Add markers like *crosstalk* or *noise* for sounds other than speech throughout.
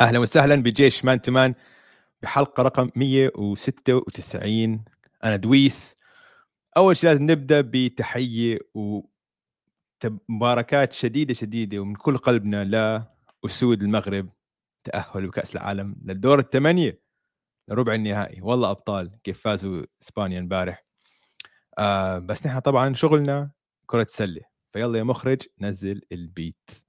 أهلا وسهلا بجيش مان تمان بحلقة رقم 196 أنا دويس. أول شيء لازم نبدأ بتحية ومباركات شديدة شديدة ومن كل قلبنا لاسود المغرب تأهل بكأس العالم للدور الثمانية لربع النهائي. والله أبطال كيف فازوا إسبانيا امبارح. آه بس نحن طبعا شغلنا كرة سله فيلا يا مخرج نزل البيت.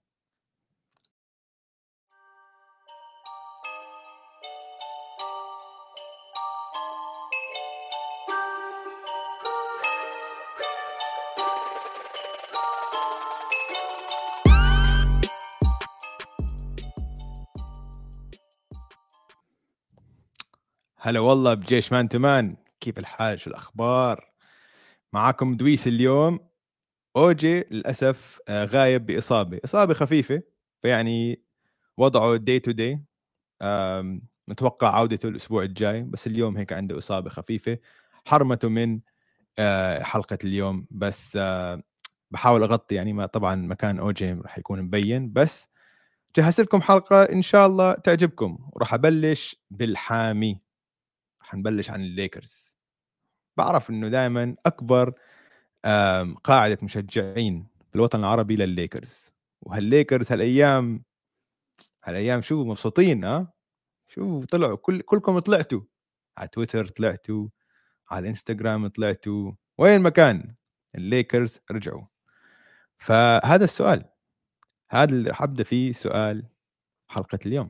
هلا والله بجيش man to man كيف الحال؟ شو الأخبار؟ معاكم دويس اليوم. أوجي للأسف آه، غايب بإصابة. إصابة خفيفة فيعني وضعه day to day متوقع عودته الأسبوع الجاي بس اليوم هيك عنده إصابة خفيفة. حرمته من آه، حلقة اليوم بس آه، بحاول أغطي. يعني ما طبعا مكان أوجي راح يكون مبين بس جهزت لكم حلقة إن شاء الله تعجبكم. وراح أبلش بالحامي. حنبلش عن الليكرز. بعرف إنه دائما أكبر قاعدة مشجعين في الوطن العربي للليكرز. وهالليكرز هالأيام هالأيام شو مبسوطين ها شو طلعوا كل كلكم طلعتوا. على تويتر طلعتوا على الإنستغرام طلعتوا. وين مكان الليكرز رجعوا. فهذا السؤال. هذا اللي حبدا فيه سؤال حلقة اليوم.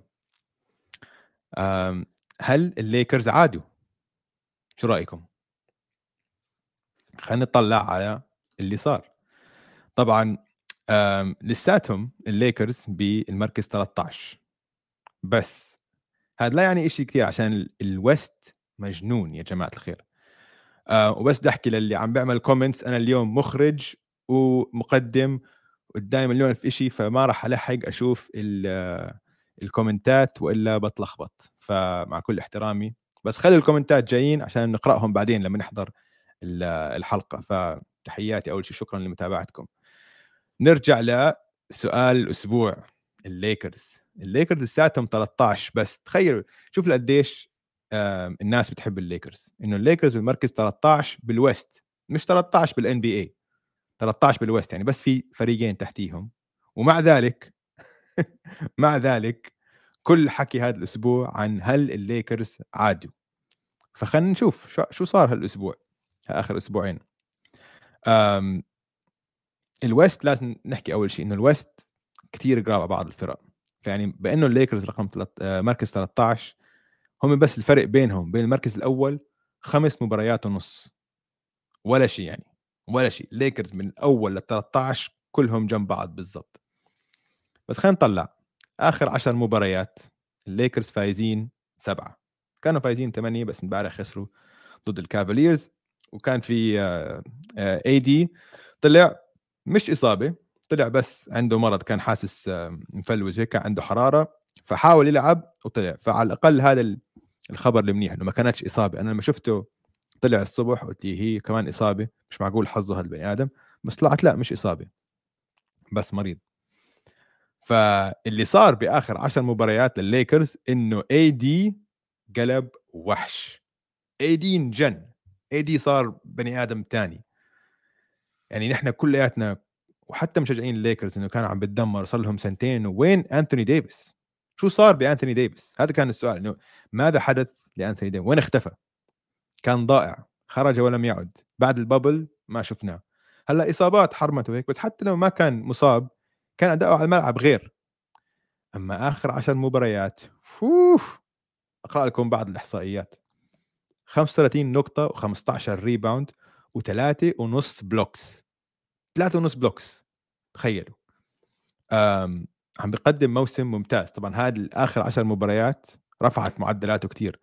هل الليكرز عادوا؟ شو رأيكم؟ خلينا نطلع على اللي صار. طبعا لساتهم الليكرز بالمركز 13 بس هذا لا يعني شيء كثير عشان ال West مجنون يا جماعة الخير. أه وبس بدي أحكي للي عم بيعمل comments أنا اليوم مخرج ومقدم قدامي مليون في شيء فما راح ألحق أشوف الكومنتات وإلا بتلخبط. فمع كل احترامي بس خلي الكومنتات جايين عشان نقرأهم بعدين لما نحضر الحلقة. فتحياتي أول شيء شكرا لمتابعتكم. نرجع لسؤال الأسبوع الليكرز. الليكرز لساتهم 13 بس تخيلوا شوف قديش الناس بتحب الليكرز. إنه الليكرز بالمركز 13 بال West مش 13 بال NBA 13 بال West يعني بس في فريقين تحتيهم. ومع ذلك *laughs* مع ذلك كل حكي هذا الأسبوع عن هل الليكرز عادوا. فخلينا نشوف شو صار هالأسبوع آخر أسبوعين. ال West لازم نحكي أول شيء إنه ال West كثير قراب بعض الفرق. فيعني بأنه الليكرز رقم آه، مركز 13 هم بس الفرق بينهم بين المركز الأول خمس مباريات ونص. ولا شيء يعني ولا شيء. الليكرز من الأول لل 13 كلهم جنب بعض بالضبط. بس خلينا نطلع. آخر 10 مباريات الليكرز فايزين سبعة. كانوا فايزين ثمانيه بس امبارح خسروا ضد الكافاليرز وكان في اي دي طلع مش إصابة طلع بس عنده مرض كان حاسس مفلوج هيك عنده حرارة فحاول يلعب وطلع. فعلى الأقل هذا الخبر المنيح إنه ما كانتش إصابة. أنا لما شفته طلع الصبح قلت هي كمان إصابة مش معقول حظه هذا البني آدم بس طلعت لا مش إصابة بس مريض. فاللي صار بآخر عشر مباريات للليكرز إنه اي دي قلب وحش. AD انجن. AD صار بني آدم تاني. يعني نحن كلياتنا وحتى مشجعين الليكرز إنه كانوا عم بتدمر صار لهم سنتين. وين انثوني ديفيس؟ شو صار بانثوني ديفيس؟ هذا كان السؤال إنه ماذا حدث لانثوني ديفيس؟ وين اختفى؟ كان ضائع خرج ولم يعد. بعد ال bubble ما شفناه. هلأ إصابات حرمته هيك بس حتى لو ما كان مصاب كان أداؤه على الملعب غير. أما آخر عشر مباريات فوف أقرأ لكم بعض الإحصائيات. 35 نقطة و15 rebound وثلاثة ونص blocks ثلاثة ونص blocks تخيلوا. عم بيقدم موسم ممتاز. طبعا هذه آخر 10 مباريات رفعت معدلاته كثير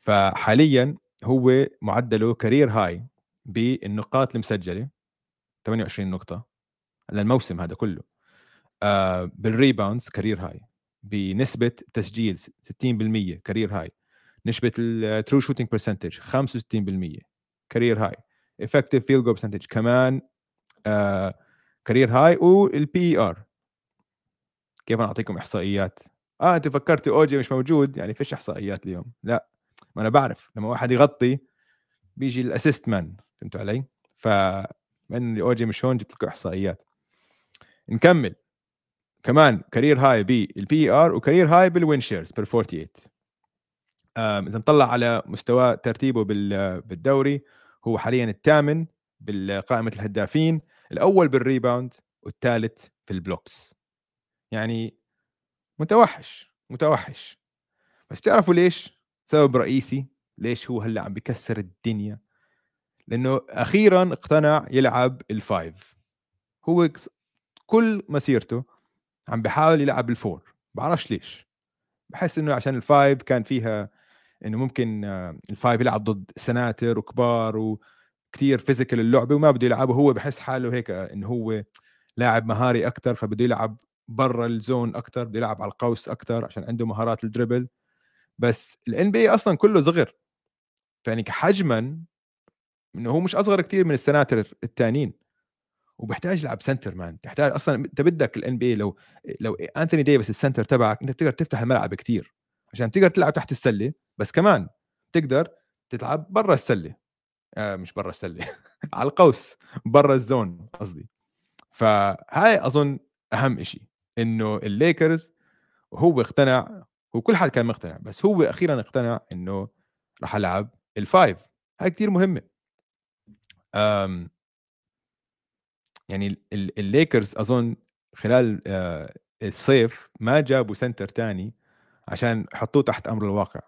فحاليا هو معدله career high بالنقاط المسجلة. 28 نقطة. للموسم هذا كله. بال rebounds career high بنسبة تسجيل 60% career high نسبة ال true shooting percentage 65% career high effective field goal percentage كمان career high وال PER كيف أنا أعطيكم إحصائيات؟ آه انت فكرت اوجي مش موجود يعني فيش إحصائيات اليوم. لا ما أنا بعرف لما واحد يغطي بيجي ال assist man فهمتوا علي؟ ف من اوجي مش هون جبت لكم إحصائيات. نكمل. كمان career high بال PER و career high بال win shares بال 48 إذا نطلع على مستوى ترتيبه بالدوري هو حاليا الثامن بالقائمة الهدافين الأول بال rebound والثالث في ال blocks. يعني متوحش متوحش. بس بتعرفوا ليش؟ سبب رئيسي ليش هو هلأ عم بكسر الدنيا؟ لأنه أخيرا اقتنع يلعب ال five هو كل مسيرته عم بحاول يلعب ال four. بعرفش ليش. بحس إنه عشان ال five كان فيها إنه ممكن آه، ال five يلعب ضد سناتر وكبار وكثير physical اللعبة وما بده يلعبه. هو بحس حاله هيك إنه هو لاعب مهاري أكثر فبده يلعب برا ال zone أكثر بده يلعب على القوس أكثر عشان عنده مهارات ال dribble بس ال NBA أصلا كله صغر فيعني حجما إنه هو مش أصغر كثير من السناتر الثانيين وبحتاج يلعب center ما بتحتاج أصلا أنت بدك ال NBA لو لو انثوني ديفيس ال center تبعك أنت بتقدر تفتح الملعب كثير عشان تقدر تلعب تحت السلة بس كمان تقدر تلعب برا السلة. آه مش برا السلة *laughs* على القوس برا ال zone قصدي. فهاي أظن أهم شيء إنه الليكرز وهو اقتنع وكل حد كان مقتنع بس هو أخيرا اقتنع إنه راح يلعب ال five هاي كثير مهمة. يعني الليكرز أظن خلال آه، الصيف ما جابوا center تاني عشان يحطوه تحت أمر الواقع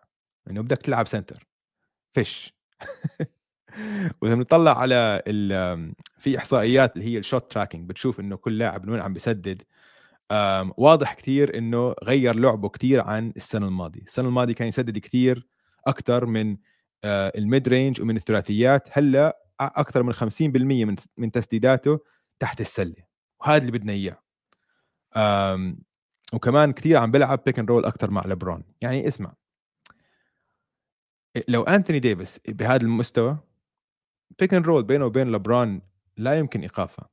إنه بدك تلعب center فيش. *laughs* وإذا بنطلع على في إحصائيات اللي هي ال shot tracking بتشوف إنه كل لاعب من وين عم بيسدد واضح كثير إنه غير لعبه كثير عن السنة الماضية، السنة الماضية كان يسدد كثير أكثر من آه، ال mid range ومن الثلاثيات، هلأ أكثر من 50% من من تسديداته تحت السلة وهذا اللي بدنا إياه. وكمان كثير عم بلعب pick roll أكثر مع لبرون يعني اسمع. لو انثوني ديفيس بهذا المستوى pick roll بينه وبين لبرون لا يمكن ايقافها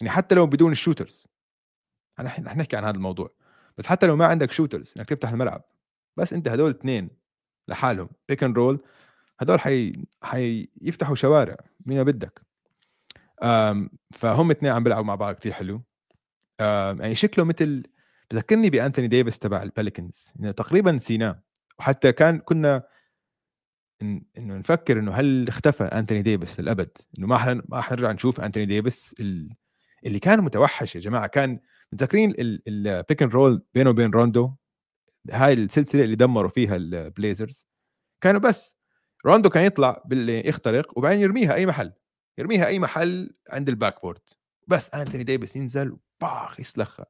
يعني حتى لو بدون ال shooters رح نحكي عن هذا الموضوع. بس حتى لو ما عندك shooters إنك تفتح الملعب بس أنت هدول اثنين لحالهم pick roll هدول حي حيفتحوا شوارع مين ما بدك. فهم اثنين عم بيلعبوا مع بعض كثير حلو. يعني شكله مثل بذكرني بأنتوني ديفيس تبع البيليكنز يعني تقريبا نسيناه وحتى كان كنا إنه نفكر إنه هل اختفى أنتوني ديفيس للأبد؟ إنه ما حن ما حنرجع نشوف أنتوني ديفيس اللي كان متوحش يا جماعة. كان متذكرين ال pick and roll بينه وبين روندو؟ هاي السلسلة اللي دمروا فيها البليزرز كانوا بس روندو كان يطلع باللي يخترق وبعدين يرميها أي محل. يرميها أي محل عند ال backboard بس انتوني ديفيس ينزل باخ يسلخها.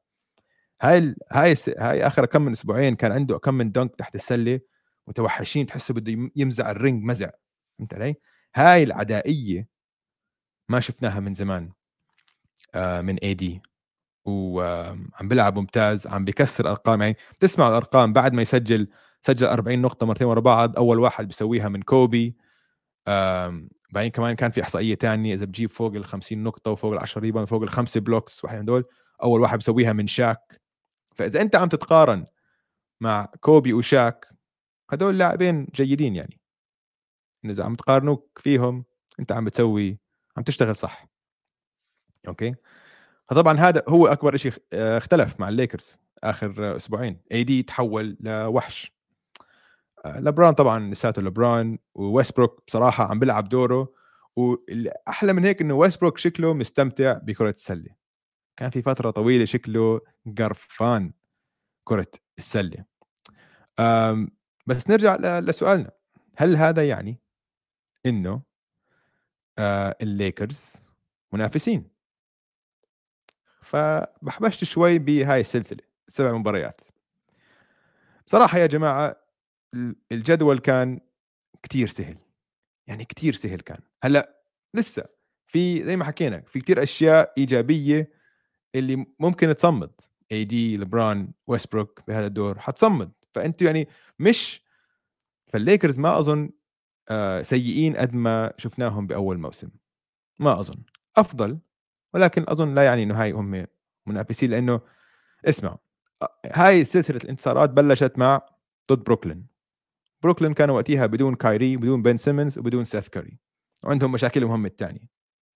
هاي هاي هاي آخر كم من أسبوعين كان عنده كم من dunk تحت السلة. متوحشين تحسه بده يمزع ال ring مزع. فهمت علي؟ هاي العدائية ما شفناها من زمان آه من AD وعم بيلعب ممتاز عم بكسر ارقام يعني بتسمع الأرقام بعد ما يسجل سجل 40 نقطة مرتين ورا بعض أول واحد بيسويها من كوبي بعدين كمان كان في إحصائية ثانية إذا بجيب فوق ال 50 نقطة وفوق ال 10 rebound فوق الخمسه blocks واحد من دول أول واحد بيسويها من شاك. فإذا أنت عم تتقارن مع كوبي وشاك هدول لاعبين جيدين يعني. إذا عم تقارنوك فيهم أنت عم بتسوي عم تشتغل صح. أوكي؟ فطبعا هذا هو أكبر شيء آه، اختلف مع الليكرز آخر أسبوعين. AD تحول لوحش. لبران طبعا لساته لبران وويسبروك بصراحة عم بيلعب دوره والأحلى من هيك إنه ويسبروك شكله مستمتع بكرة السلة. كان في فترة طويلة شكله قرفان كرة السلة. بس نرجع لسؤالنا. هل هذا يعني إنه آه، الليكرز منافسين؟ فبحبشت شوي بهاي السلسلة سبع مباريات. بصراحة يا جماعة الجدول كان كتير سهل يعني كتير سهل كان. هلأ لسه في زي ما حكينا في كتير أشياء إيجابية اللي ممكن تصمد. اي دي لبران ويستبروك بهذا الدور حتصمد. فأنتوا يعني مش فالليكرز ما أظن آه، سيئين قد ما شفناهم بأول موسم. ما أظن. أفضل ولكن أظن لا يعني إنه هاي هم منافسين لأنه اسمع هاي سلسلة الانتصارات بلشت مع ضد بروكلين. بروكلين كانوا وقتها بدون كايري بدون بن سيمونز وبدون سيث كاري. وعندهم مشاكلهم هم الثانية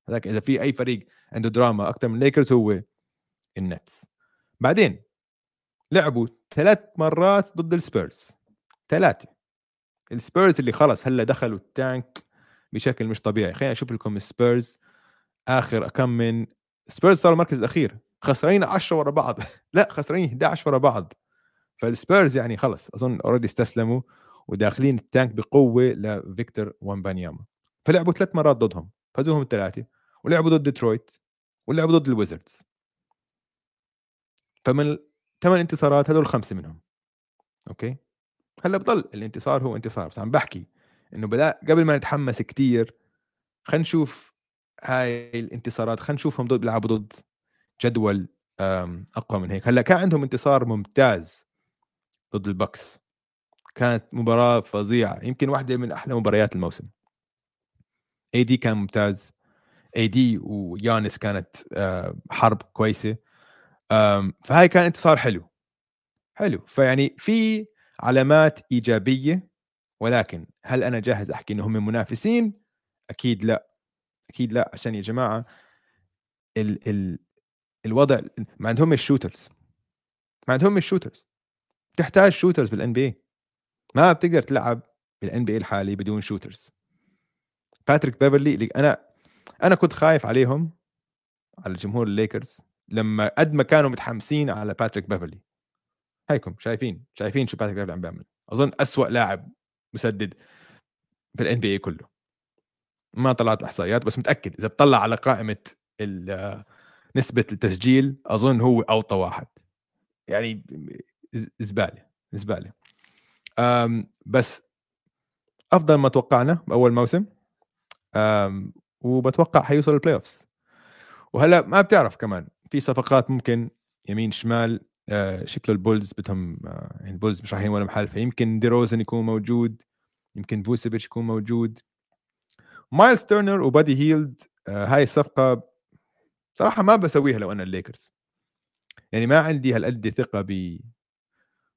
هذاك إذا في أي فريق عنده دراما أكثر من ليكرز هو النتس. بعدين لعبوا ثلاث مرات ضد السبيرز. ثلاثة. السبيرز اللي خلص هلأ دخلوا ال tank بشكل مش طبيعي. خليني أشوف لكم السبيرز. آخر كم من سبيرز صار المركز الأخير. خسرين 10 ورا بعض. *laughs* لا خسرين 11 ورا بعض. فالسبيرز يعني خلص أظن already استسلموا. وداخلين ال tank بقوة لفيكتور ويمبانياما فلعبوا ثلاث مرات ضدهم فازوهم الثلاثة ولعبوا ضد ديترويت ولعبوا ضد الويزردز. فمن ثمان انتصارات هذول خمسة منهم. أوكي؟ هلأ بضل الانتصار هو انتصار. بس عم بحكي إنه بلا قبل ما نتحمس كثير خلينا نشوف هاي الانتصارات خلينا نشوفهم ضد بيلعبوا ضد جدول أقوى من هيك. هلأ كان عندهم انتصار ممتاز ضد البكس. كانت مباراة فظيعة. يمكن واحدة من أحلى مباريات الموسم. AD كان ممتاز. AD ويانس كانت آه، حرب كويسة. فهاي كان انتصار حلو. حلو. فيعني في علامات إيجابية ولكن هل أنا جاهز أحكي انهم منافسين؟ أكيد لا. أكيد لا. عشان يا جماعة ال ال الوضع ما عندهم ال shooters. ما عندهم ال shooters. تحتاج shooters بال NBA ما بتقدر تلعب بال NBA الحالي بدون shooters باتريك بيفرلي اللي أنا أنا كنت خايف عليهم على جمهور الليكرز لما قد ما كانوا متحمسين على باتريك بيفرلي هيكم شايفين شايفين شو باتريك بيفرلي عم بيعمل. أظن أسوأ لاعب مسدد في ال NBA كله. ما طلعت الاحصائيات بس متأكد إذا بتطلع على قائمة نسبة التسجيل أظن هو أوطى واحد. يعني زباله زباله بس أفضل ما توقعنا بأول موسم وبتوقع حيوصل ال playoffs وهلأ ما بتعرف كمان في صفقات ممكن يمين شمال آه، شكله البولز بدهم آه، يعني البولز مش رايحين ولا محل فيمكن ديروزن يكون موجود يمكن فوسيفيتش يكون موجود. مايلز تيرنر وبادي هيلد آه، هاي الصفقة صراحة ما بسويها لو أنا الليكرز. يعني ما عندي هالقد ثقة ب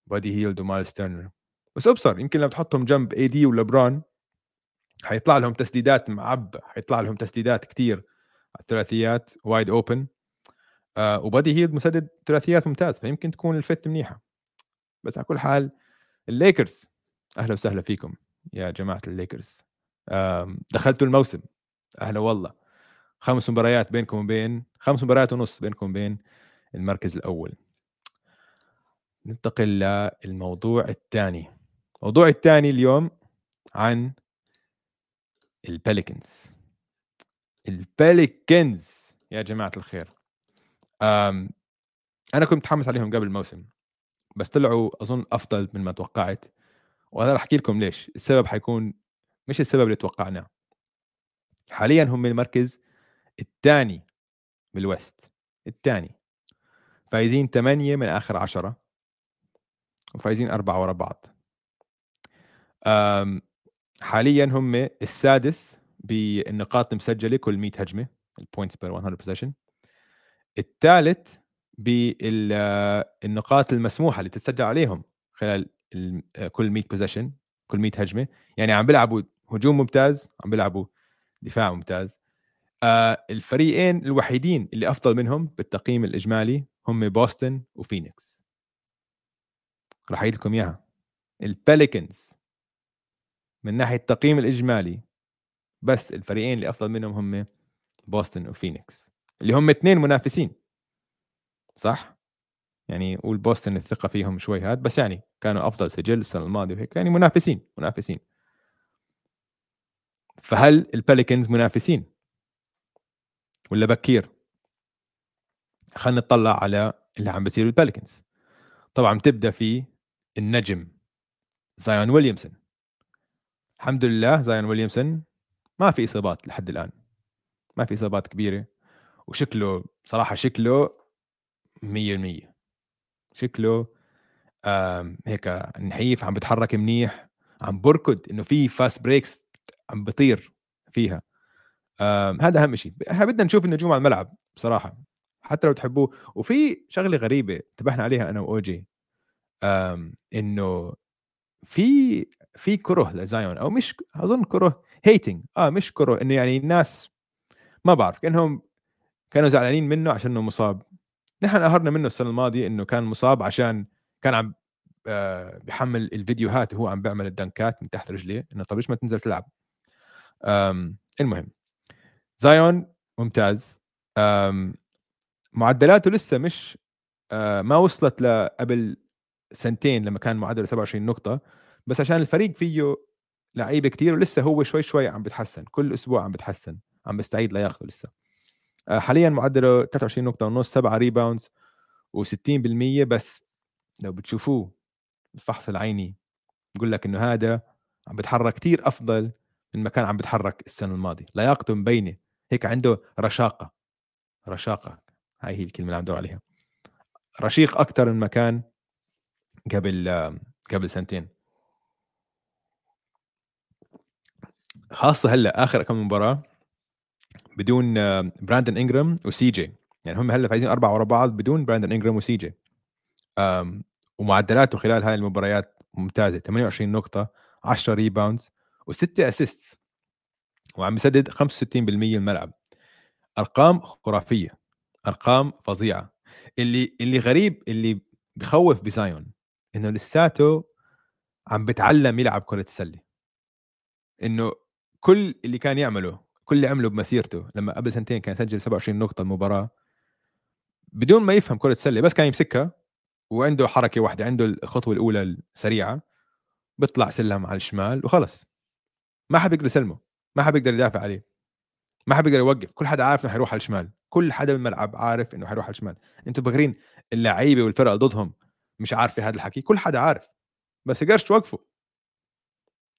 بادي هيلد ومايلز تيرنر. بس أبصر يمكن لما تحطهم جنب اي دي ولبران حيطلع لهم تسديدات معبة حيطلع لهم تسديدات كثير الثلاثيات wide open آه وبادي هيلد مسدد ثلاثيات ممتاز فيمكن تكون ال fit منيحة. بس على كل حال الليكرز أهلا وسهلا فيكم يا جماعة الليكرز. دخلتوا الموسم أهلا والله. خمس مباريات بينكم وبين خمس مباريات ونص بينكم وبين المركز الأول. ننتقل للموضوع الثاني. الموضوع الثاني اليوم عن الباليكنز الباليكنز يا جماعة الخير. أنا كنت متحمس عليهم قبل الموسم بس طلعوا أظن أفضل من ما توقعت. وأنا رح أحكي لكم ليش. السبب حيكون مش السبب اللي توقعناه. حاليا هم المركز الثاني بالويست الثاني. فايزين ثمانية من آخر عشرة. وفايزين أربعة ورا بعض. حاليا هم السادس بالنقاط المسجلة كل 100 هجمة ال points per 100 possession الثالث بالنقاط المسموحة اللي تتسجل عليهم خلال كل 100 possession كل 100 هجمة. يعني عم بيلعبوا هجوم ممتاز عم بيلعبوا دفاع ممتاز. آه الفريقين الوحيدين اللي أفضل منهم بالتقييم الإجمالي هم بوسطن وفينيكس. راح أعيد لكم إياها. الباليكنز من ناحية التقييم الإجمالي بس الفريقين اللي أفضل منهم هم بوسطن وفينيكس اللي هم اثنين منافسين. صح؟ يعني قول بوسطن الثقة فيهم شوي هاد بس يعني كانوا أفضل سجل السنة الماضية وهيك يعني منافسين منافسين. فهل الباليكنز منافسين؟ ولا بكير؟ خلينا نطلع على اللي عم بيصير بالباليكنز طبعا تبدا في النجم زايون ويليامسون. الحمد لله زايون ويليامسون. ما في إصابات لحد الآن. ما في إصابات كبيرة. وشكله صراحة شكله 100% شكله هيك نحيف عم بتحرك منيح عم بركض إنه في fast breaks عم بطير فيها. هذا أهم شيء بدنا نشوف النجوم على الملعب بصراحه حتى لو تحبوه. وفي شغلة غريبة انتبهنا عليها أنا وأوجي. إنه في في كره لزايون أو مش أظن كره hating آه مش كره إنه يعني الناس ما بعرف كأنهم كانوا زعلانين منه عشان إنه مصاب. نحن قهرنا منه السنة الماضية إنه كان مصاب عشان كان عم آه، بيحمل الفيديوهات وهو عم بيعمل الدنكات من تحت رجليه إنه طب ليش ما تنزل تلعب؟ المهم. زايون ممتاز. معدلاته لسه مش آه، ما وصلت لقبل سنتين لما كان معدله 27 نقطة. بس عشان الفريق فيه لعيبه كتير ولسه هو شوي شوي عم بتحسن كل أسبوع عم بتحسن عم بيستعيد لياقته لسه. آه، حاليا معدله 23 نقطة ونص 7 ريباوندز و60% بس لو بتشوفوه الفحص العيني بقول لك إنه هذا عم بيتحرك كثير أفضل من ما كان عم بيتحرك السنة الماضية. لياقته مبينة هيك عنده رشاقة رشاقة هاي هي الكلمة اللي عم بدور عليها. رشيق أكثر من ما كان قبل قبل سنتين. خاصة هلأ آخر كم مباراة بدون براندن انجرام وسي جي. يعني هم هلأ فايزين أربعة ورا بعض بدون براندن انجرام وسي جي. ومعدلاته خلال هاي المباريات ممتازة. 28 نقطة 10 rebounds و6 assists وعم بسدد 65% الملعب. أرقام خرافية. أرقام فظيعة. اللي اللي غريب اللي بخوف بزايون إنه لساته عم بتعلم يلعب كرة السلة. إنه كل اللي كان يعمله كل اللي عمله بمسيرته لما قبل سنتين كان يسجل 27 نقطة المباراة بدون ما يفهم كرة السلة بس كان يمسكها وعنده حركة واحدة عنده الخطوة الأولى السريعة بيطلع سلم على الشمال وخلص. ما حد يقدر يسلمه ما حد يقدر يدافع عليه ما حد يقدر يوقف كل حدا عارف إنه حيروح على الشمال كل حدا بالملعب عارف إنه حيروح على الشمال. أنتم فاكرين اللعيبة والفرق ضدهم مش عارفة هذا الحكي كل حدا عارف بس يقدرش توقفه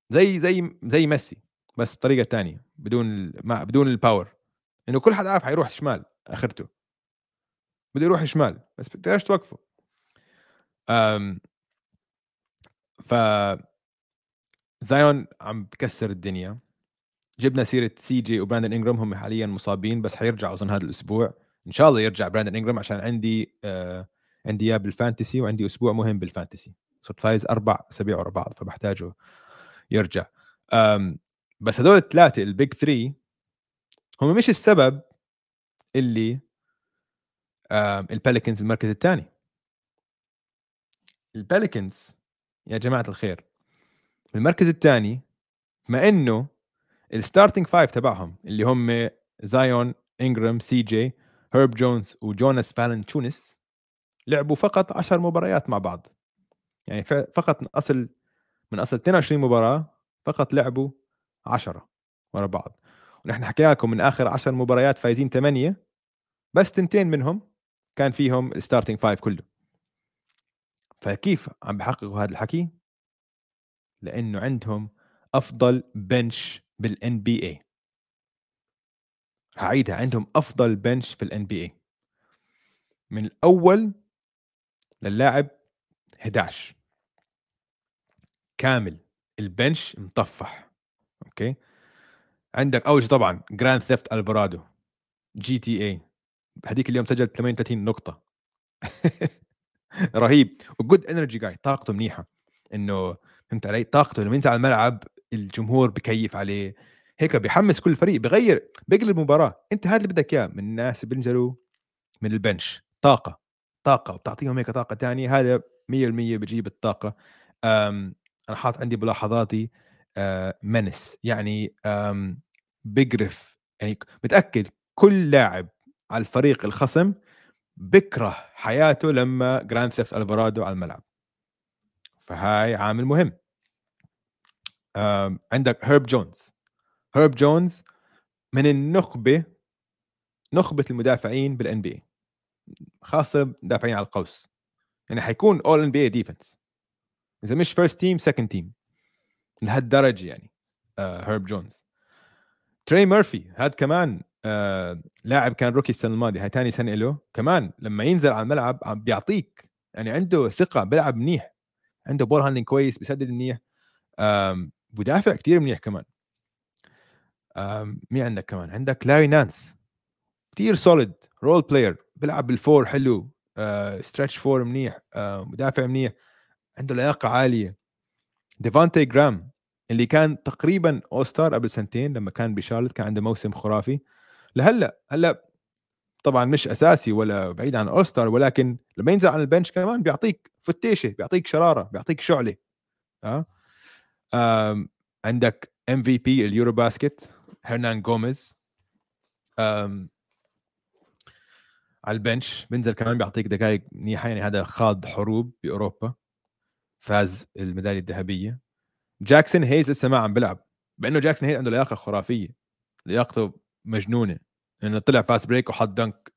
زي زي زي ميسي. بس بطريقة ثانية بدون ما بدون ال power إنه كل حدا عارف حيروح شمال آخرته. بده يروح شمال بس بتقدرش توقفه. أم ف زايون عم بكسر الدنيا. جبنا سيرة سي جي وبراندن انجرام هم حاليا مصابين بس حيرجعوا أظن هذا الأسبوع. إن شاء الله يرجع براندن انجرام عشان عندي آه عندي إياه بال fantasy وعندي أسبوع مهم بال fantasy. صرت فايز أربع أسابيع ورا بعض فبحتاجه يرجع. بس هدول الثلاثه ال big 3 هم مش السبب اللي البيليكانز المركز الثاني البيليكانز يا جماعة الخير المركز الثاني ما إنه ال starting five تبعهم اللي هم زايون انجرام سي جي هيرب جونز وجوناس تشونس لعبوا فقط 10 مباريات مع بعض. يعني فقط من أصل من أصل 22 مباراة فقط لعبوا 10 ورا بعض. ونحن حكينا لكم من آخر 10 مباريات فايزين 8 بس تنتين منهم كان فيهم ال starting five كله. فكيف عم بحققوا هذا الحكي؟ لأنه عندهم أفضل bench بال NBA هعيدها عندهم أفضل bench في ال NBA من الأول للاعب 11 كامل ال bench مطفح. أوكي؟ عندك أول شيء طبعا جراند ثيفت الفارادو GTA هذيك اليوم سجل 38 نقطة. *laughs* رهيب. و good energy guy طاقته منيحة. إنه فهمت علي؟ طاقته لما ينزل على الملعب الجمهور بكيف عليه. هيك بيحمس كل الفريق بغير بيقلب المباراة. أنت هذا اللي بدك إياه. من الناس اللي بينزلوا من البنش. طاقة طاقة. وبتعطيهم هيك طاقة ثانية هذا 100% بجيب الطاقة. أنا حاط عندي بلاحظاتي منس يعني بقرف يعني متأكد كل لاعب على الفريق الخصم بكره حياته لما جراند ثيفت الفارادو على الملعب. فهاي عامل مهم. عندك هيرب جونز هيرب جونز من النخبة نخبة المدافعين بال NBA خاصة مدافعين على القوس. يعني حيكون all NBA defense إذا مش first team second team لهالدرجة يعني هيرب جونز. تري ميرفي هذا كمان آه لاعب كان rookie السنة الماضية هاي ثاني سنة له كمان لما ينزل على الملعب عم بيعطيك يعني عنده ثقة بيلعب منيح عنده ball handling كويس بيسدد منيح مدافع كثير منيح كمان. مين عندك كمان؟ عندك لاري نانس كثير solid role player بيلعب بال four حلو stretch four منيح آه، مدافع منيح عنده لياقة عالية. ديفانتي جرام اللي كان تقريبا all star قبل سنتين لما كان بشارلت كان عنده موسم خرافي. لهلأ هلأ طبعا مش أساسي ولا بعيد عن all star ولكن لما ينزل عن ال bench كمان بيعطيك فتيشة بيعطيك شرارة بيعطيك شعلة. آه؟ عندك MVP ال EuroBasket هرنان جوميز على ال bench بينزل كمان بيعطيك دقائق منيحه يعني هذا خاض حروب بأوروبا. فاز الميدالية الذهبية. جاكسون هيز لسه ما عم بيلعب بأنه جاكسون هيز عنده لياقة خرافية لياقته مجنونة إنه طلع fast break وحط dunk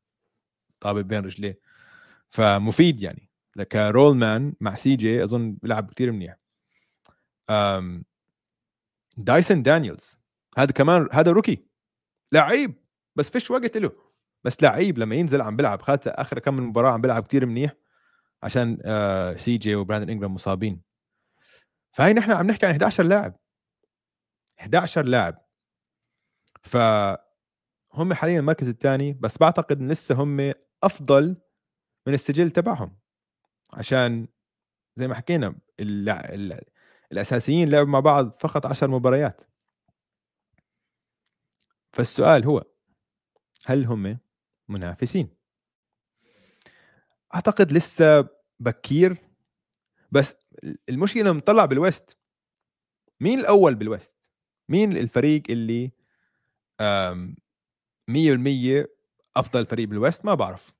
طابق بين رجليه. فمفيد يعني ك roll man مع سي جي أظن بيلعب كثير منيح. دايسون دانييلز هذا كمان هذا rookie لعيب بس فيش وقت له بس لعيب لما ينزل عم بيلعب خاصة آخر كم من مباراة عم بيلعب كثير منيح. عشان آه سي جي وبراندن إنجرام مصابين. فهي نحن عم نحكي عن 11 لاعب. 11 لاعب. ف هم حاليا المركز الثاني بس بعتقد لسه هم أفضل من السجل تبعهم. عشان زي ما حكينا ال ال الأساسيين لعبوا مع بعض فقط 10 مباريات. فالسؤال هو هل هم منافسين؟ أعتقد لسه بكير بس المشكلة مطلع بال West. مين الأول بال West؟ مين الفريق اللي 100% أفضل فريق بال West؟ ما بعرف.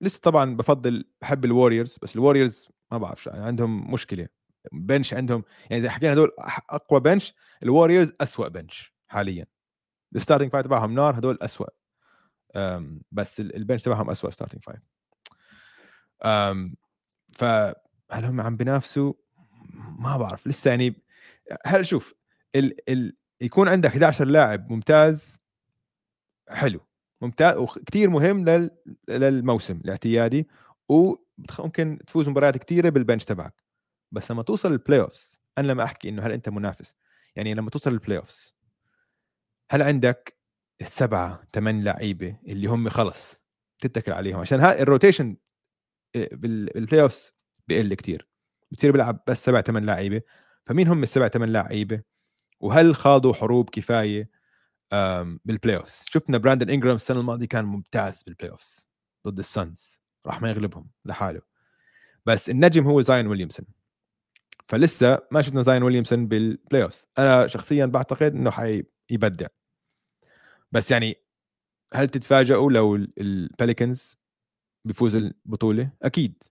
لسه طبعا بفضل بحب الوريورز بس الوريورز ما بعرف يعني عندهم مشكلة. bench عندهم يعني إذا حكينا هدول أقوى bench الوريورز اسوء bench حاليا. ال starting five تبعهم نار هدول اسوء بس ال bench تبعهم اسوء starting five فهل هم عم بينافسوا؟ ما بعرف لسه يعني هل شوف ال ال يكون عندك 11 لاعب ممتاز حلو ممتاز وكثير مهم لل... للموسم الاعتيادي وممكن تفوز مباريات كثيره بال bench تبعك. بس لما توصل لل playoffs أنا لما أحكي إنه هل أنت منافس يعني لما توصل لل playoffs هل عندك السبعة ثمان لعيبة اللي هم خلص تتكل عليهم؟ عشان هاي ال rotation بال playoffs بقل كثير بتصير بيلعب بس سبع ثمان لعيبه فمين هم السبع ثمان لعيبه وهل خاضوا حروب كفاية؟ بال playoffs شفنا براندن انجرام السنة الماضية كان ممتاز بال playoffs ضد السانز. راح ما يغلبهم لحاله. بس النجم هو زايون ويليامسون. فلسه ما شفنا زايون ويليامسون بال playoffs أنا شخصيا بعتقد إنه حيبدع. بس يعني هل تتفاجئوا لو البليكنز بيفوز البطولة؟ أكيد.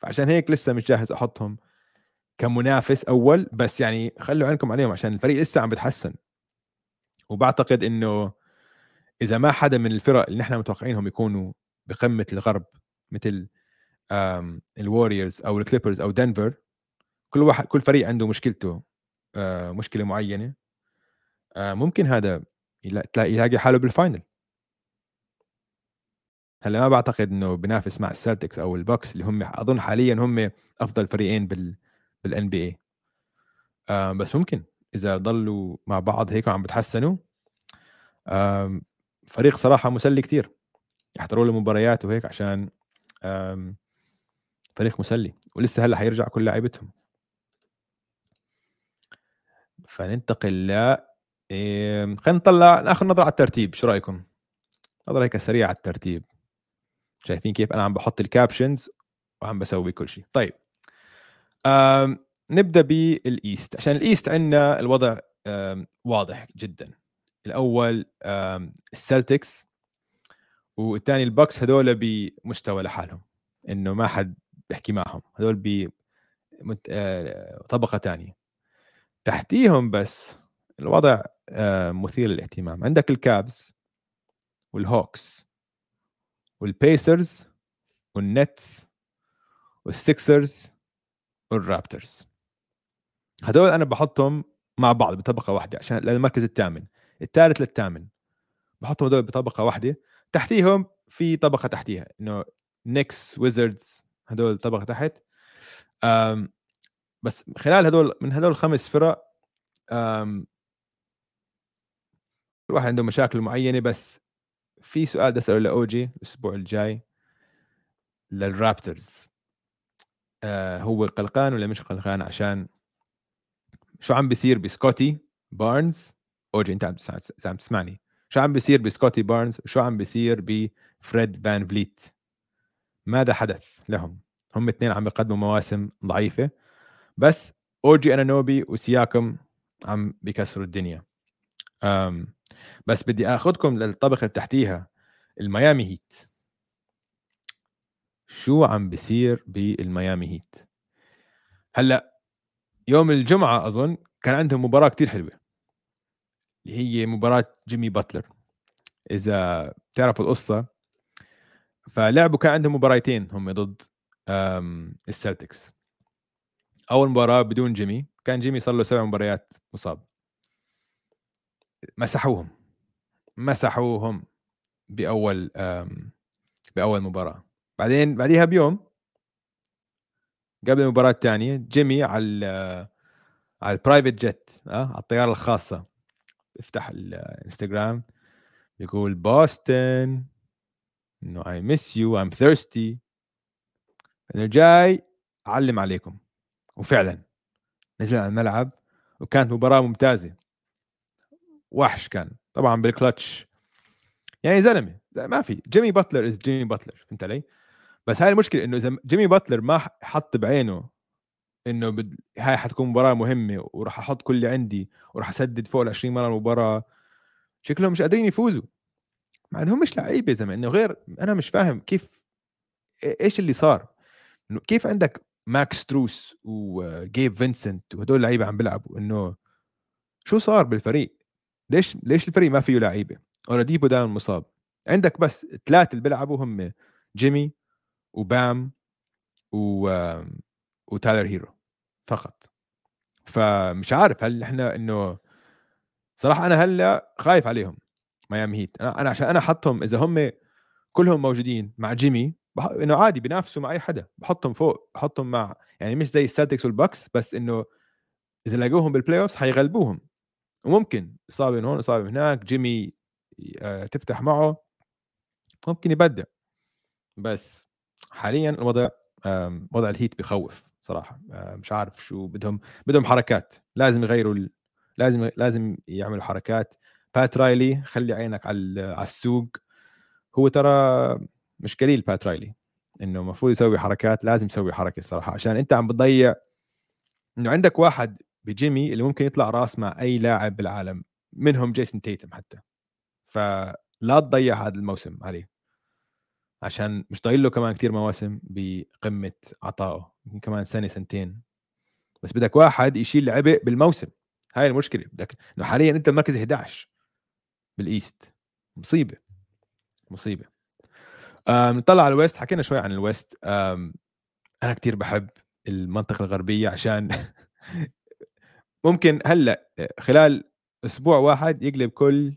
فعشان هيك لسه مش جاهز أحطهم كمنافس أول بس يعني خلوا عينكم عليهم عشان الفريق لسه عم بتحسن. وبعتقد إنه إذا ما حدا من الفرق اللي نحن متوقعينهم يكونوا بقمة الغرب مثل الوريورز أو الكليبرز أو دنفر كل واحد كل فريق عنده مشكلته آه، مشكلة معينة آه، ممكن هذا يلاقي حاله بال final هلا ما بعتقد إنه بينافس مع السلتكس أو البكس اللي هم أظن حاليا هم أفضل فريقين بال بال NBA بس ممكن إذا ضلوا مع بعض هيك عم بتحسنوا. فريق صراحة مسلي كثير يحضروا له مباريات وهيك عشان فريق مسلي. ولسه هلأ حيرجع كل لاعيبتهم فننتقل ل خلينا نطلع ناخذ نظرة على الترتيب. شو رأيكم؟ نظرة هيك سريعة على الترتيب. شايفين كيف أنا عم بحط الكابشنز وعم بسوي كل شيء. طيب نبدأ بال East عشان ال East عندنا الوضع واضح جدا. الأول السلتكس والثاني البكس هذول بمستوى لحالهم. إنه ما حد بيحكي معهم. هذول ب آه، طبقة ثانية تحتيهم بس الوضع مثير للاهتمام. عندك الكابز والهوكس والبيسرز والنتس والسكسرز والرابترز هدول أنا بحطهم مع بعض بطبقة واحدة عشان للمركز الثامن. الثالث للثامن. بحطهم هدول بطبقة واحدة. تحتيهم في طبقة تحتيها إنه نيكس ويزردز هدول طبقة تحت. بس خلال هدول من هدول الخمس فرق كل واحد عنده مشاكل معينة بس في سؤال أسأله لأوجي الأسبوع الجاي للرابترز. آه هو قلقان ولا مش قلقان؟ عشان شو عم بيصير بسكوتي بارنز؟ أوجي أنت عم تسمعني. شو عم بيصير بسكوتي بارنز؟ وشو عم بيصير بفريد فان فليت؟ ماذا حدث لهم؟ هم اثنين عم بيقدموا مواسم ضعيفة. بس أوجي أنانوبي وسياكم عم بيكسروا الدنيا. أم بس بدي اخذكم للطبقة اللي تحتيها الميامي هيت. شو عم بيصير بالميامي هيت؟ هلأ يوم الجمعة أظن كان عندهم مباراة كتير حلوة اللي هي مباراة جيمي باتلر. إذا بتعرفوا القصة فلعبوا كان عندهم مباراتين هم ضد السلتكس أول مباراة بدون جيمي كان جيمي صار له سبع مباريات مصاب. مسحوهم. مسحوهم بأول بأول مباراة. بعدين بعديها بيوم قبل المباراة الثانية جيمي على على ال private jet آه على الطيارة الخاصة. يفتح الانستغرام يقول بوسطن إنه I miss you I'm thirsty إنه جاي أعلم عليكم. وفعلا نزل على الملعب وكانت مباراة ممتازة. وحش كان طبعا بالكلتش. يعني زلمة ما في. جيمي باتلر is جيمي باتلر فهمت علي؟ بس هاي المشكلة إنه إذا جيمي باتلر ما حط بعينه إنه بد... هاي حتكون مباراة مهمة وراح أحط كل اللي عندي وراح أسدد فوق ال 20 مرة المباراة شكلهم مش قادرين يفوزوا. مع إنهم مش لعيبة زلمة إنه غير أنا مش فاهم كيف إيش اللي صار؟ إنه كيف عندك ماكس ستروس وجيب فينسنت وهدول لعيبة عم بيلعبوا؟ إنه شو صار بالفريق؟ ليش ليش الفريق ما فيه لعيبة؟ اولاديبو دائما مصاب. عندك بس ثلاثة اللي بيلعبوا هم جيمي وبام و وتايلر هيرو فقط. فمش عارف هل إحنا إنه صراحة أنا هلأ خايف عليهم ميامي هيت. أنا أنا عشان أنا حطهم إذا هم كلهم موجودين مع جيمي بح... إنه عادي بينافسوا مع أي حدا بحطهم فوق بحطهم مع يعني مش زي السلتكس والبكس بس إنه إذا لاقوهم بال playoff حيغلبوهم. وممكن إصابة من هون إصابة من هناك جيمي آه، تفتح معه ممكن يبدع. بس حاليا الوضع وضع الهيت بخوف صراحة. آه، مش عارف شو بدهم بدهم حركات. لازم يغيروا. لازم لازم يعملوا حركات. بات رايلي خلي عينك على على السوق. هو ترى مش قليل بات رايلي إنه المفروض يسوي حركات لازم يسوي حركة الصراحه عشان أنت عم بتضيع إنه عندك واحد بجيمي اللي ممكن يطلع راس مع أي لاعب بالعالم منهم جيسون تيتم حتى. فلا تضيع هذا الموسم عليه. عشان مش ضايل له كمان كثير مواسم بقمة عطائه يمكن كمان سنة سنتين. بس بدك واحد يشيل عبء بالموسم. هاي المشكلة. بدك إنه حاليا أنت المركز 11 بال East مصيبة. مصيبة. نطلع على ال West. حكينا شوي عن ال West. أنا كثير بحب المنطقة الغربية عشان *laughs* ممكن هلأ خلال أسبوع واحد يقلب كل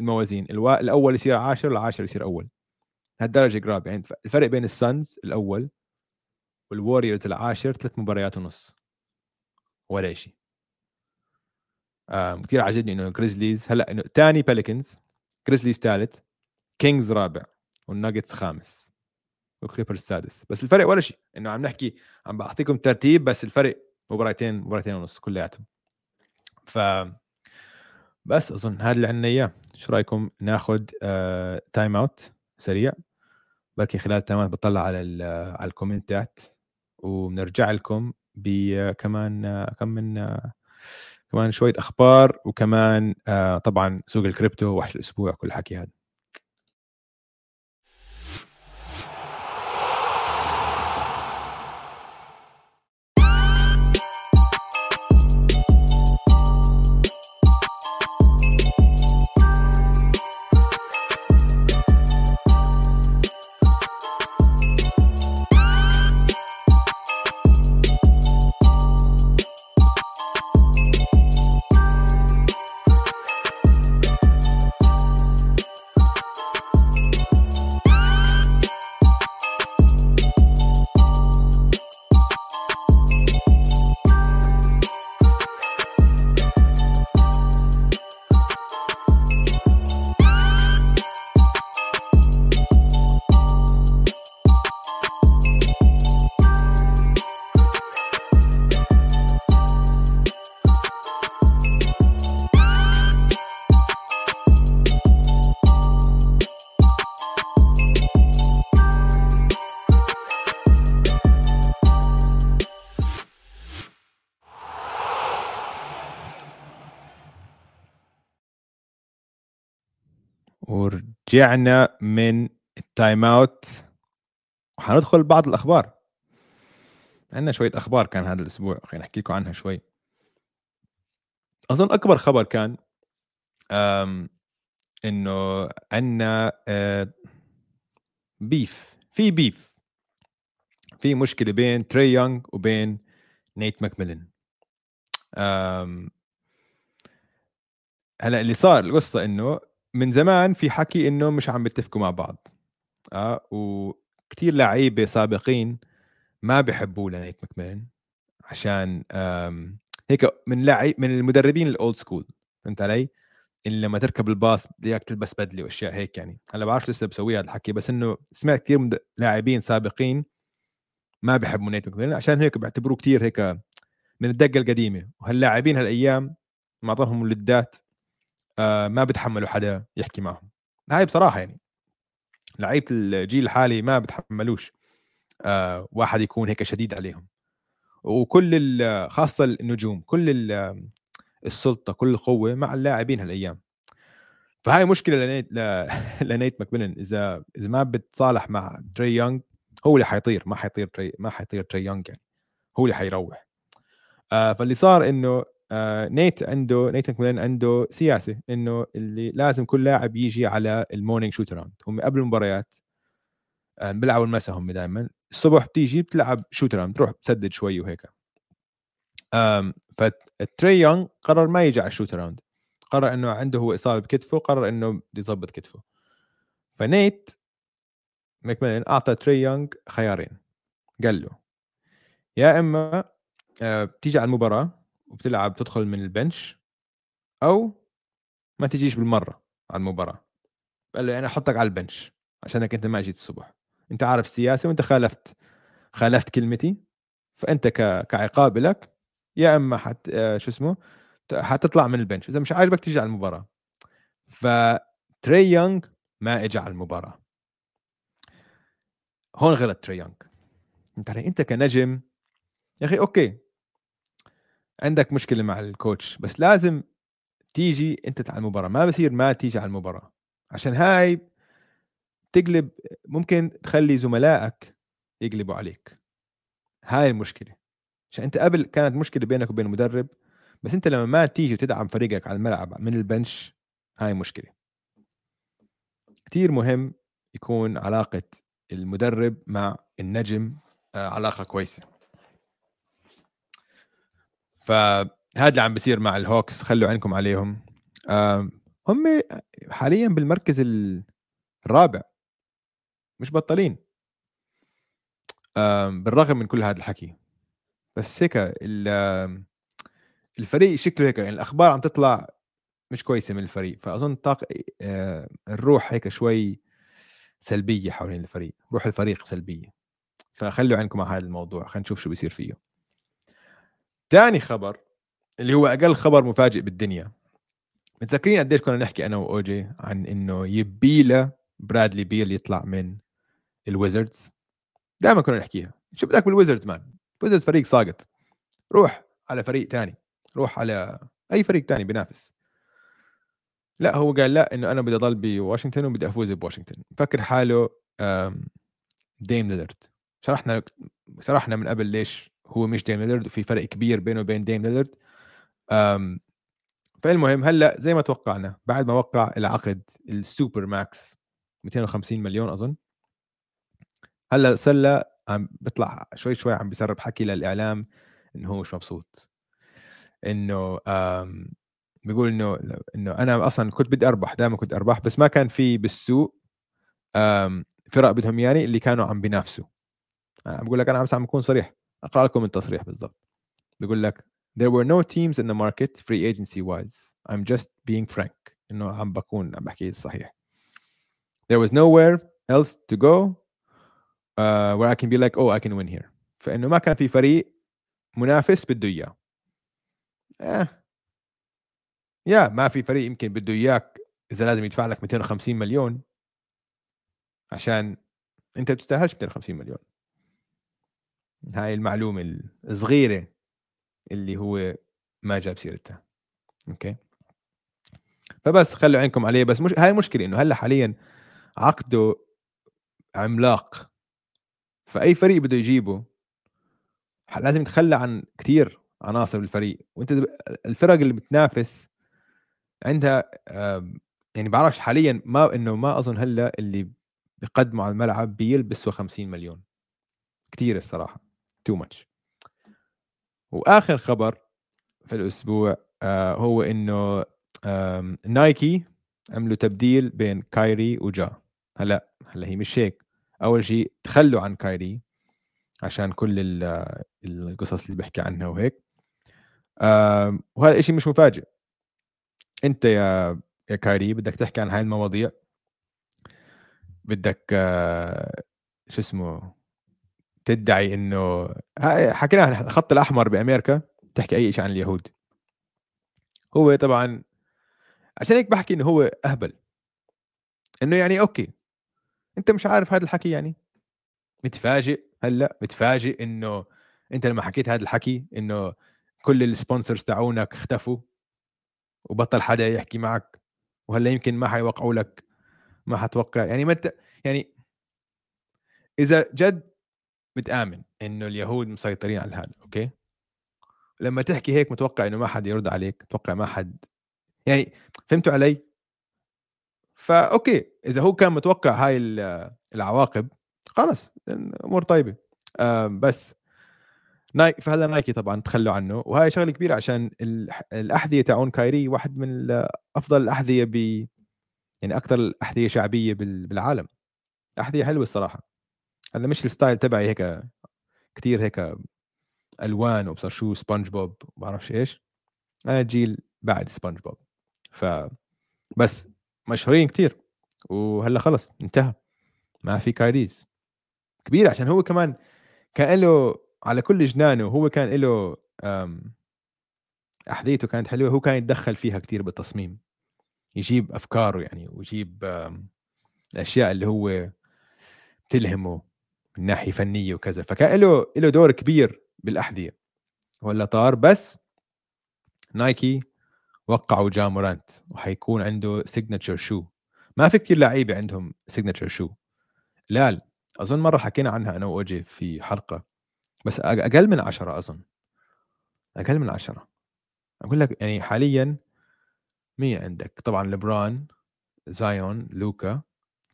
الموازين الوا... الأول يصير عاشر والعاشر يصير أول. هالدرجة قراب يعني الفرق بين السانز الأول والوريورز العاشر ثلاث مباريات ونص. ولا شيء آه كثير عجبني إنه جريزليز هلأ إنه ثاني بيليكانز جريزليز ثالث كينجز رابع والناجتس خامس والكليبرز السادس بس الفرق ولا شيء إنه عم نحكي عم بعطيكم ترتيب بس الفرق مباراتين مباراتين ونص كلياتهم. ف بس أظن هذا اللي عندنا اياه شو رأيكم ناخذ آه time out سريع؟ بركي خلال ال time بطلع على على ال comment ات وبنرجع لكم بكمان كم من كمان شوية أخبار وكمان آه، طبعا سوق الكريبتو وحش الأسبوع كل الحكي هذا. ورجعنا من ال time out وحندخل بعض الأخبار. عندنا شوية أخبار كان هذا الأسبوع. خلينا نحكي لكم عنها شوي. أظن أكبر خبر كان إنه عندنا beef آه، في beef في مشكلة بين تري يونغ وبين نيت ماكميلن هلا اللي صار القصة إنه من زمان في حكي إنه مش عم بيتفقوا مع بعض. آه وكثير لعيبة سابقين ما بيحبوا لنيت ماكميلن عشان هيك من لعيب من المدربين ال old school فهمت علي؟ اللي لما تركب الباص بدك تلبس بدلة وأشياء هيك يعني. هلأ بعرف لسه بسوي هذا الحكي بس إنه سمعت كثير لاعبين سابقين ما بيحبوا نيت ماكميلن عشان هيك بيعتبروه كثير هيك من الدقة القديمة. وهاللاعبين هالأيام معظمهم ولدات ما بتحملوا حدا يحكي معهم. هاي بصراحة يعني لعيبة الجيل الحالي ما بتحملوش آه واحد يكون هيك شديد عليهم. وكل خاصة النجوم كل السلطة كل القوه مع اللاعبين هالأيام. فهاي مشكلة لنيت *laughs* لنيت ماكميلن. إذا إذا ما بتصالح مع تري يونغ هو اللي حيطير ما حيطير تري ما حيطير تري يونغ يعني هو اللي حيروح. آه فاللي صار إنه آه نيت عنده نيت ماكميلن عنده سياسة إنه اللي لازم كل لاعب يجي على ال morning shoot around. هم قبل المباريات آه بيلعبوا المساء هم دائما الصبح بتيجي بتلعب shoot around تروح تسدد شوي وهيك. فتري يونغ قرر ما يجي على ال shoot around. قرر إنه عنده هو إصابة بكتفه قرر إنه بده يظبط كتفه. فنيت ماكميلن أعطى تري يونغ خيارين. قال له يا إما آه، بتيجي على المباراة وبتلعب تدخل من البنش أو ما تجيش بالمرة على المباراة. قال له أنا أحطك على البنش عشانك أنت ما جيت الصبح. أنت عارف السياسة وأنت خالفت خالفت كلمتي. فأنت كعقاب لك يا إما حت آه، شو اسمه حتطلع من البنش إذا مش عاجبك تيجي على المباراة. فتري يونغ ما اجى على المباراة. هون غلط تري يونغ أنت أنت كنجم يا أخي أوكي. عندك مشكلة مع ال coach بس لازم تيجي أنت على المباراة. ما بصير ما تيجي على المباراة. عشان هاي تقلب ممكن تخلي زملائك يقلبوا عليك. هاي المشكلة. عشان أنت قبل كانت مشكلة بينك وبين المدرب بس أنت لما ما تيجي وتدعم فريقك على الملعب من البنش هاي مشكلة. كثير مهم يكون علاقة المدرب مع النجم آه، علاقة كويسة. فهذا اللي عم بيصير مع الهوكس خلوا عينكم عليهم. هم حاليا بالمركز الرابع مش بطلين. بالرغم من كل هذا الحكي. بس هيك الفريق شكله هيك يعني الأخبار عم تطلع مش كويسة من الفريق. فأظن طاق الروح هيك شوي سلبية حوالين الفريق روح الفريق سلبية. فخلوا عينكم على هذا الموضوع خلينا نشوف شو بيصير فيه. ثاني خبر اللي هو أقل خبر مفاجئ بالدنيا. متذكرين قديش كنا نحكي أنا وأوجي عن إنه يبيلا برادلي بيل يطلع من الويزردز؟ دائما كنا نحكيها. شو بدك بالويزردز man؟ الويزردز فريق ساقط. روح على فريق ثاني روح على أي فريق ثاني بينافس. لا هو قال لا إنه أنا بدي أضل بواشنطن وبدي أفوز بواشنطن. فكر حاله ديم ليلرد شرحنا شرحنا من قبل ليش هو مش ديم ليلرد وفي فرق كبير بينه وبين ديم ليلرد فالمهم هلأ زي ما توقعنا بعد ما وقع العقد السوبر ماكس 250 مليون أظن. هلأ سله عم بيطلع شوي شوي عم بيسرب حكي للإعلام إنه هو مش مبسوط. إنه بيقول إنه إنه أنا أصلا كنت بدي أربح دائما كنت أربح بس ما كان في بالسوق فرق بدهم ياني اللي كانوا عم بينافسوا. عم بقول لك أنا عم بكون صريح. أقرأ لكم التصريح بالضبط. بيقول لك there were no teams in the market free agency wise. I'm just being frank. إنه عم بكون عم بحكي الصحيح there was nowhere else to go uh, where I can be like oh I can win here. فإنه ما كان في فريق منافس بده إياه. Eh. يا ما في فريق يمكن بده إياك إذا لازم يدفع لك 250 مليون. عشان أنت بتستاهلش 250 مليون. هاي المعلومة الصغيرة اللي هو ما جاب سيرتها. أوكي؟ فبس خلوا عينكم عليه. بس مش هاي المشكلة إنه هلأ حاليا عقده عملاق. فأي فريق بده يجيبه لازم يتخلى عن كثير عناصر بالفريق. وأنت الفرق اللي بتنافس عندها يعني بعرفش حاليا ما إنه ما أظن هلأ اللي بيقدموا على الملعب بيلبسوا 50 مليون. كثير الصراحة. too much وآخر خبر في الأسبوع آه هو إنه نايكي عملوا تبديل بين كايري وجا. هلا هلا هي مش هيك. أول شيء تخلوا عن كايري عشان كل القصص اللي بحكي عنها وهيك. وهذا الشيء مش مفاجئ. أنت يا يا كايري بدك تحكي عن هاي المواضيع. بدك آه، شو اسمه؟ تدعي إنه حكينا عن الخط الأحمر بأمريكا تحكي أي شيء عن اليهود. هو طبعا عشان هيك بحكي إنه هو أهبل. إنه يعني أوكي أنت مش عارف هذا الحكي يعني. متفاجئ؟ هلأ متفاجئ إنه أنت لما حكيت هذا الحكي إنه كل ال sponsors تاعونك اختفوا وبطل حدا يحكي معك وهلأ يمكن ما حيوقعوا لك ما حتوقع. يعني ما يعني إذا جد متآمن إنه اليهود مسيطرين على هذا أوكي؟ لما تحكي هيك متوقع إنه ما حد يرد عليك متوقع ما حد يعني فهمتوا علي؟ فا أوكي إذا هو كان متوقع هاي العواقب خلص الأمور طيبة. بس نايك فهذا نايكي طبعا تخلوا عنه وهاي شغلة كبيرة عشان الأحذية تاعون كايري واحد من أفضل الأحذية ب يعني أكثر الأحذية شعبية بالعالم. أحذية حلوة الصراحة. هذا مش ال style تبعي هيك كثير هيك ألوان وبصر شو سبونج بوب بعرفش إيش. أنا جيل بعد سبونج بوب. ف بس مشهورين كثير وهلأ خلص انتهى. ما في كايريز كبير عشان هو كمان كان له على كل جنانه هو كان له أحذيته كانت حلوة. هو كان يتدخل فيها كثير بالتصميم. يجيب أفكاره يعني ويجيب الأشياء اللي هو بتلهمه. من ناحية فنية وكذا. فكان له له دور كبير بالأحذية. ولا طار بس نايكي وقعوا جا مورانت وحيكون عنده signature shoe ما في كثير لعيبة عندهم signature shoe لال أظن مرة حكينا عنها أنا وأوجي في حلقة. بس أقل من عشرة أظن. أقل من عشرة. أقول لك يعني حاليا مين عندك. طبعا لبران زايون لوكا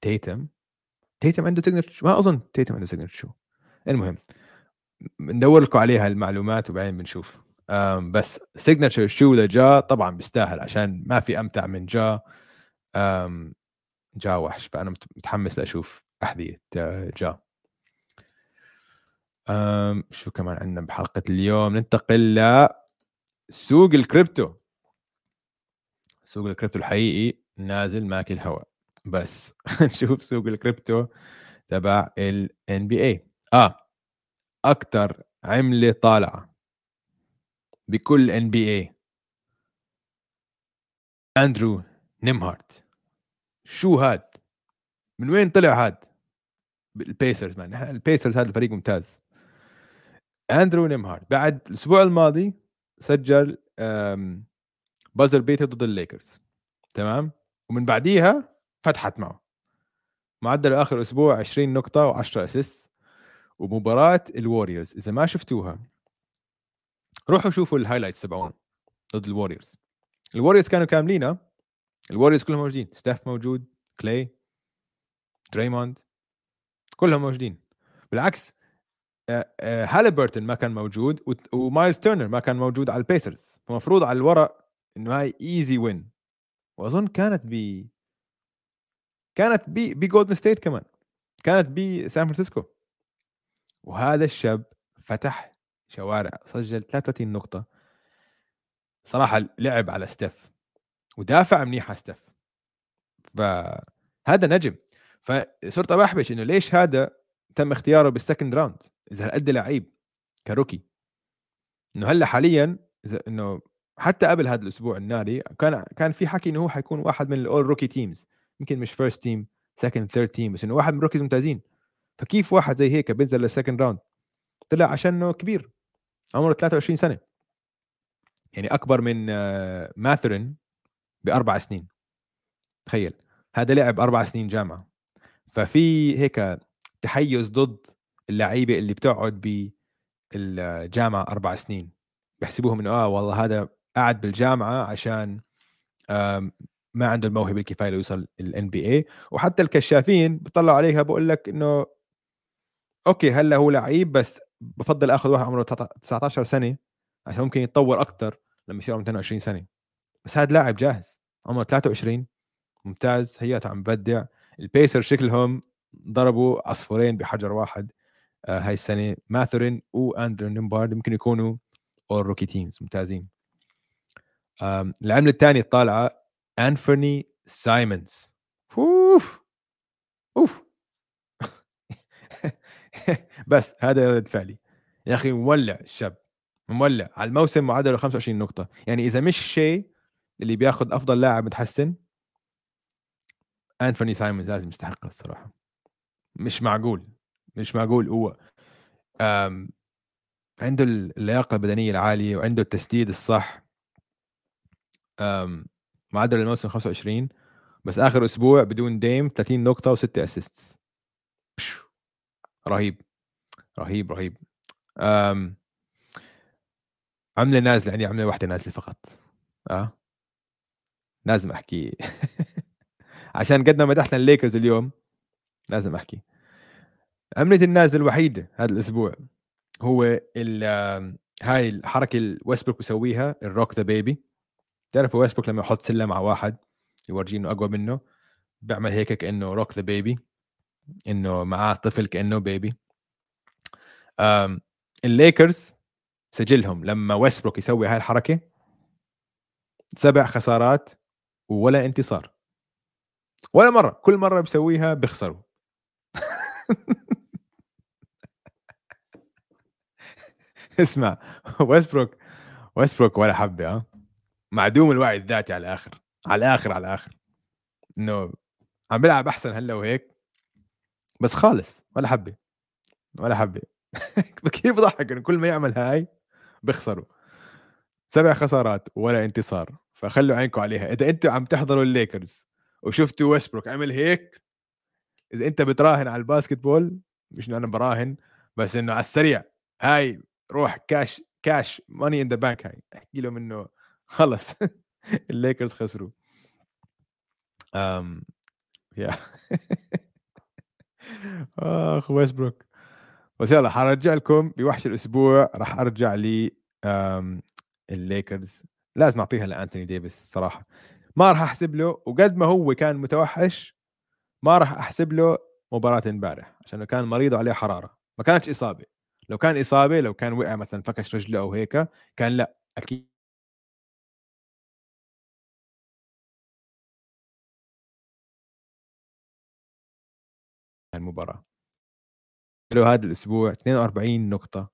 تيتم. تيتم عنده signature ما أظن تيتم عنده signature المهم ندور لكم عليها المعلومات وبعدين بنشوف. بس signature shoe لجا طبعا بيستاهل عشان ما في أمتع من جا. جا وحش. فأنا متحمس لأشوف أحذية جا. شو كمان عندنا بحلقة اليوم؟ ننتقل ل سوق الكريبتو. سوق الكريبتو الحقيقي نازل ماكل هواء. بس. *laughs* نشوف سوق الكريبتو تبع ال NBA آه أكثر عملة طالعة بكل NBA اندرو نيمبهارد شو هاد؟ من وين طلع هاد؟ البيسرز man البيسرز هذا الفريق ممتاز. اندرو نيمبهارد بعد الأسبوع الماضي سجل buzzer beater ضد الليكرز تمام؟ ومن بعديها فتحت معه. معدل آخر أسبوع 20 نقطة و10 assist ومباراة الوريورز إذا ما شفتوها روحوا شوفوا ال highlights تبعون ضد الوريورز الوريورز كانوا كاملين الوريورز كلهم موجودين. ستيف موجود كلاي دريموند كلهم موجودين. بالعكس هاليبرتون ما كان موجود ومايلز تيرنر ما كان موجود على البيسرز فمفروض على الورق إنه هاي easy win وأظن كانت ب كانت ب بجولدن ستيت كمان. كانت بسان فرانسيسكو وهذا الشاب فتح شوارع سجل 33 نقطة. صراحة لعب على ستيف. ودافع منيح على ستيف. فهذا نجم. فصرت بحبش إنه ليش هذا تم اختياره بال second round إذا هالقد لعيب ك rookie إنه هلأ حاليا إذا إنه حتى قبل هذا الأسبوع الناري كان كان في حكي إنه هو حيكون واحد من ال all rookie teams يمكن مش first team second third team بس إنه واحد من ال rookies ممتازين. فكيف واحد زي هيك بينزل لل second round طلع عشانه كبير عمره 23 سنة. يعني أكبر من ماثرن بأربع سنين. تخيل هذا لعب أربع سنين جامعة. ففي هيك تحيز ضد اللعيبة اللي بتقعد بالجامعة أربع سنين. بيحسبوهم إنه آه والله هذا قاعد بالجامعة عشان ما عنده الموهبة الكفاية ليوصل ال NBA وحتى الكشافين بيطلعوا عليها بقول لك إنه okay هلأ هو لعيب بس بفضل اخذ واحد عمره 19 سنة عشان ممكن يتطور أكثر لما يصير عمره 22 سنة. بس هذا لاعب جاهز عمره 23 ممتاز هياته عم بدع البيسرز شكلهم ضربوا عصفورين بحجر واحد آه هاي السنة. ماثورين واندرو نيمبهارد ممكن يكونوا all rookie teams ممتازين. العملة الثانية الطالعة انفرني سايمونز اوف اوف بس هذا رد فعلي. يا أخي مولع الشاب. مولع. على الموسم معدله 25 نقطة. يعني إذا مش شيء اللي بياخذ أفضل لاعب متحسن انفرني سايمونز لازم يستحقها الصراحة. مش معقول. مش معقول. هو عنده اللياقة البدنية العالية وعنده التسديد الصح. معدل الموسم 25 بس آخر أسبوع بدون ديم 30 نقطة و6 assists رهيب. رهيب رهيب. أم عملة نازلة عندي عملة واحدة نازلة فقط. آه؟ لازم أحكي. *laughs* عشان قد ما مدحنا الليكرز اليوم لازم أحكي. عملة النازل الوحيده هذا الأسبوع هو هاي الحركة اللي ويسبروك بيسويها ال rock the baby تعرفوا ويسبروك لما يحط سلم على واحد يورجيه إنه أقوى منه بيعمل هيك كانه rock the baby إنه معاه طفل كأنه baby الليكرز سجلهم. لما ويسبروك يسوي هاي الحركة سبع خسارات ولا انتصار. ولا مرة كل مرة بيسويها بيخسروا. *laughs* اسمع ويسبروك ويسبروك ولا حبة ها. معدوم الوعي الذاتي على الآخر على الآخر على الآخر. إنه عم بيلعب أحسن هلأ وهيك بس خالص ولا حبة ولا حبة. *laughs* كثير بضحك إنه كل ما يعمل هاي بيخسروا. سبع خسارات ولا انتصار فخلوا عينكم عليها. إذا أنتم عم تحضروا الليكرز وشفتوا ويسبروك عمل هيك إذا أنت بتراهن على ال basketball مش إنه أنا براهن بس إنه على السريع. هاي روح cash cash money in the bank هاي. احكي لهم إنه خلص *laughs* الليكرز خسروا. امم يا. *laughs* آخ ويسبروك. بس يلا حرجع لكم بوحش الأسبوع. راح أرجع لي الليكرز. لازم أعطيها لأنتوني ديفيس صراحة. ما راح أحسب له وقد ما هو كان متوحش ما راح أحسب له مباراة امبارح عشان كان مريض وعليه حرارة. ما كانتش إصابة. لو كان إصابة لو كان وقع مثلا فكش رجله أو هيك كان لا أكيد المباراة. له هذا الأسبوع 42 نقطة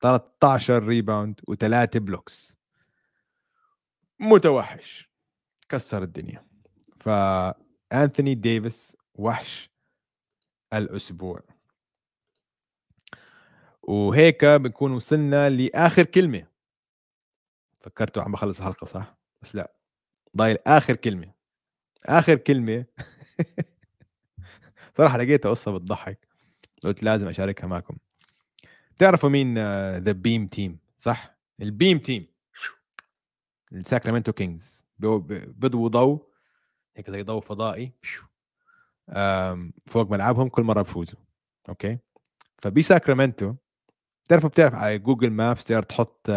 13 rebound وثلاثة blocks متوحش كسر الدنيا. ف أنثوني ديفيس وحش الأسبوع. وهيك بنكون وصلنا لآخر كلمة. فكرتوا عم بخلص الحلقة صح؟ بس لا ضايل آخر كلمة. آخر كلمة. *laughs* صراحة لقيتها قصة بتضحك. قلت لازم أشاركها معكم. تعرفوا مين the Beam Team صح؟ ال Beam Team الساكرامنتو كينجز بيضووا ضوء هيك زي ضوء فضائي. فوق ملعبهم كل مرة بفوزوا. okay؟ فبساكرامنتو تعرفوا بتعرف على Google Maps تقدر تحط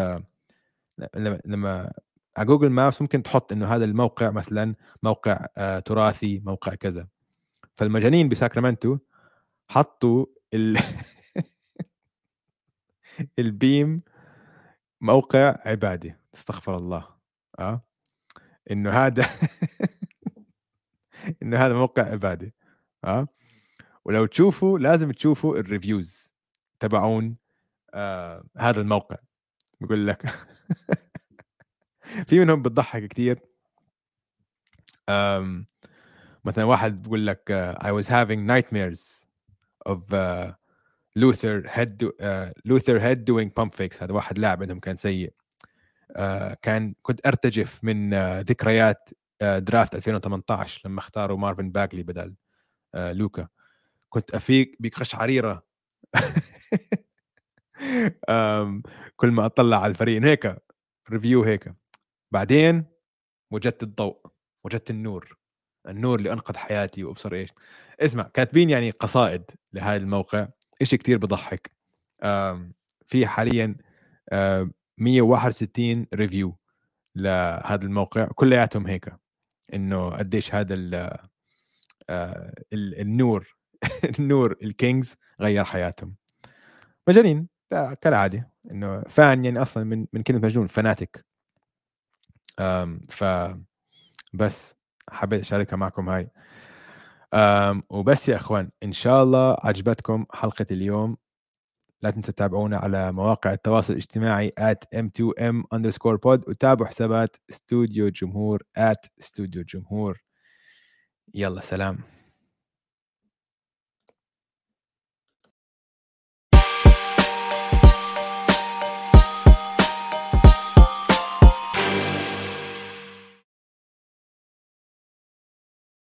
لما على Google Maps ممكن تحط إنه هذا الموقع مثلا موقع آه، تراثي موقع كذا. فالمجانين بساكرامنتو حطوا ال... *laughs* ال beam موقع عبادي. استغفر الله. آه. إنه هذا *laughs* إنه هذا موقع عبادي. آه. ولو تشوفوا لازم تشوفوا ال reviews تبعون آه هذا الموقع. بقول لك. *laughs* في منهم بتضحك كثير مثلا واحد بيقول لك uh, I was having nightmares of uh, Luther head uh, Luther head doing pump fakes. هذا واحد لاعب عندهم كان سيء. Uh, كان كنت أرتجف من uh, ذكريات draft 2018 لما اختاروا مارفن باجلي بدل لوكا. كنت أفيق بقشعريره *laughs* كل ما أطلع على الفريق هيك review هيك. بعدين وجدت الضوء وجدت النور. النور اللي أنقذ حياتي وأبصر إيش. اسمع كاتبين يعني قصائد لهذا الموقع إشي كتير بضحك. في حاليا 161 review لهذا الموقع كلياتهم هيك. إنه قديش هذا آه، النور *laughs* النور الكينجز غير حياتهم. مجانين كالعادة. إنه فان يعني أصلا من من كلمة مجنون فناتك ف بس. حبيت أشاركها معكم هاي. وبس يا إخوان إن شاء الله عجبتكم حلقة اليوم. لا تنسوا تتابعونا على مواقع التواصل الاجتماعي at m2m underscore pod وتابعوا حسابات استوديو جمهور at استوديو جمهور يلا سلام.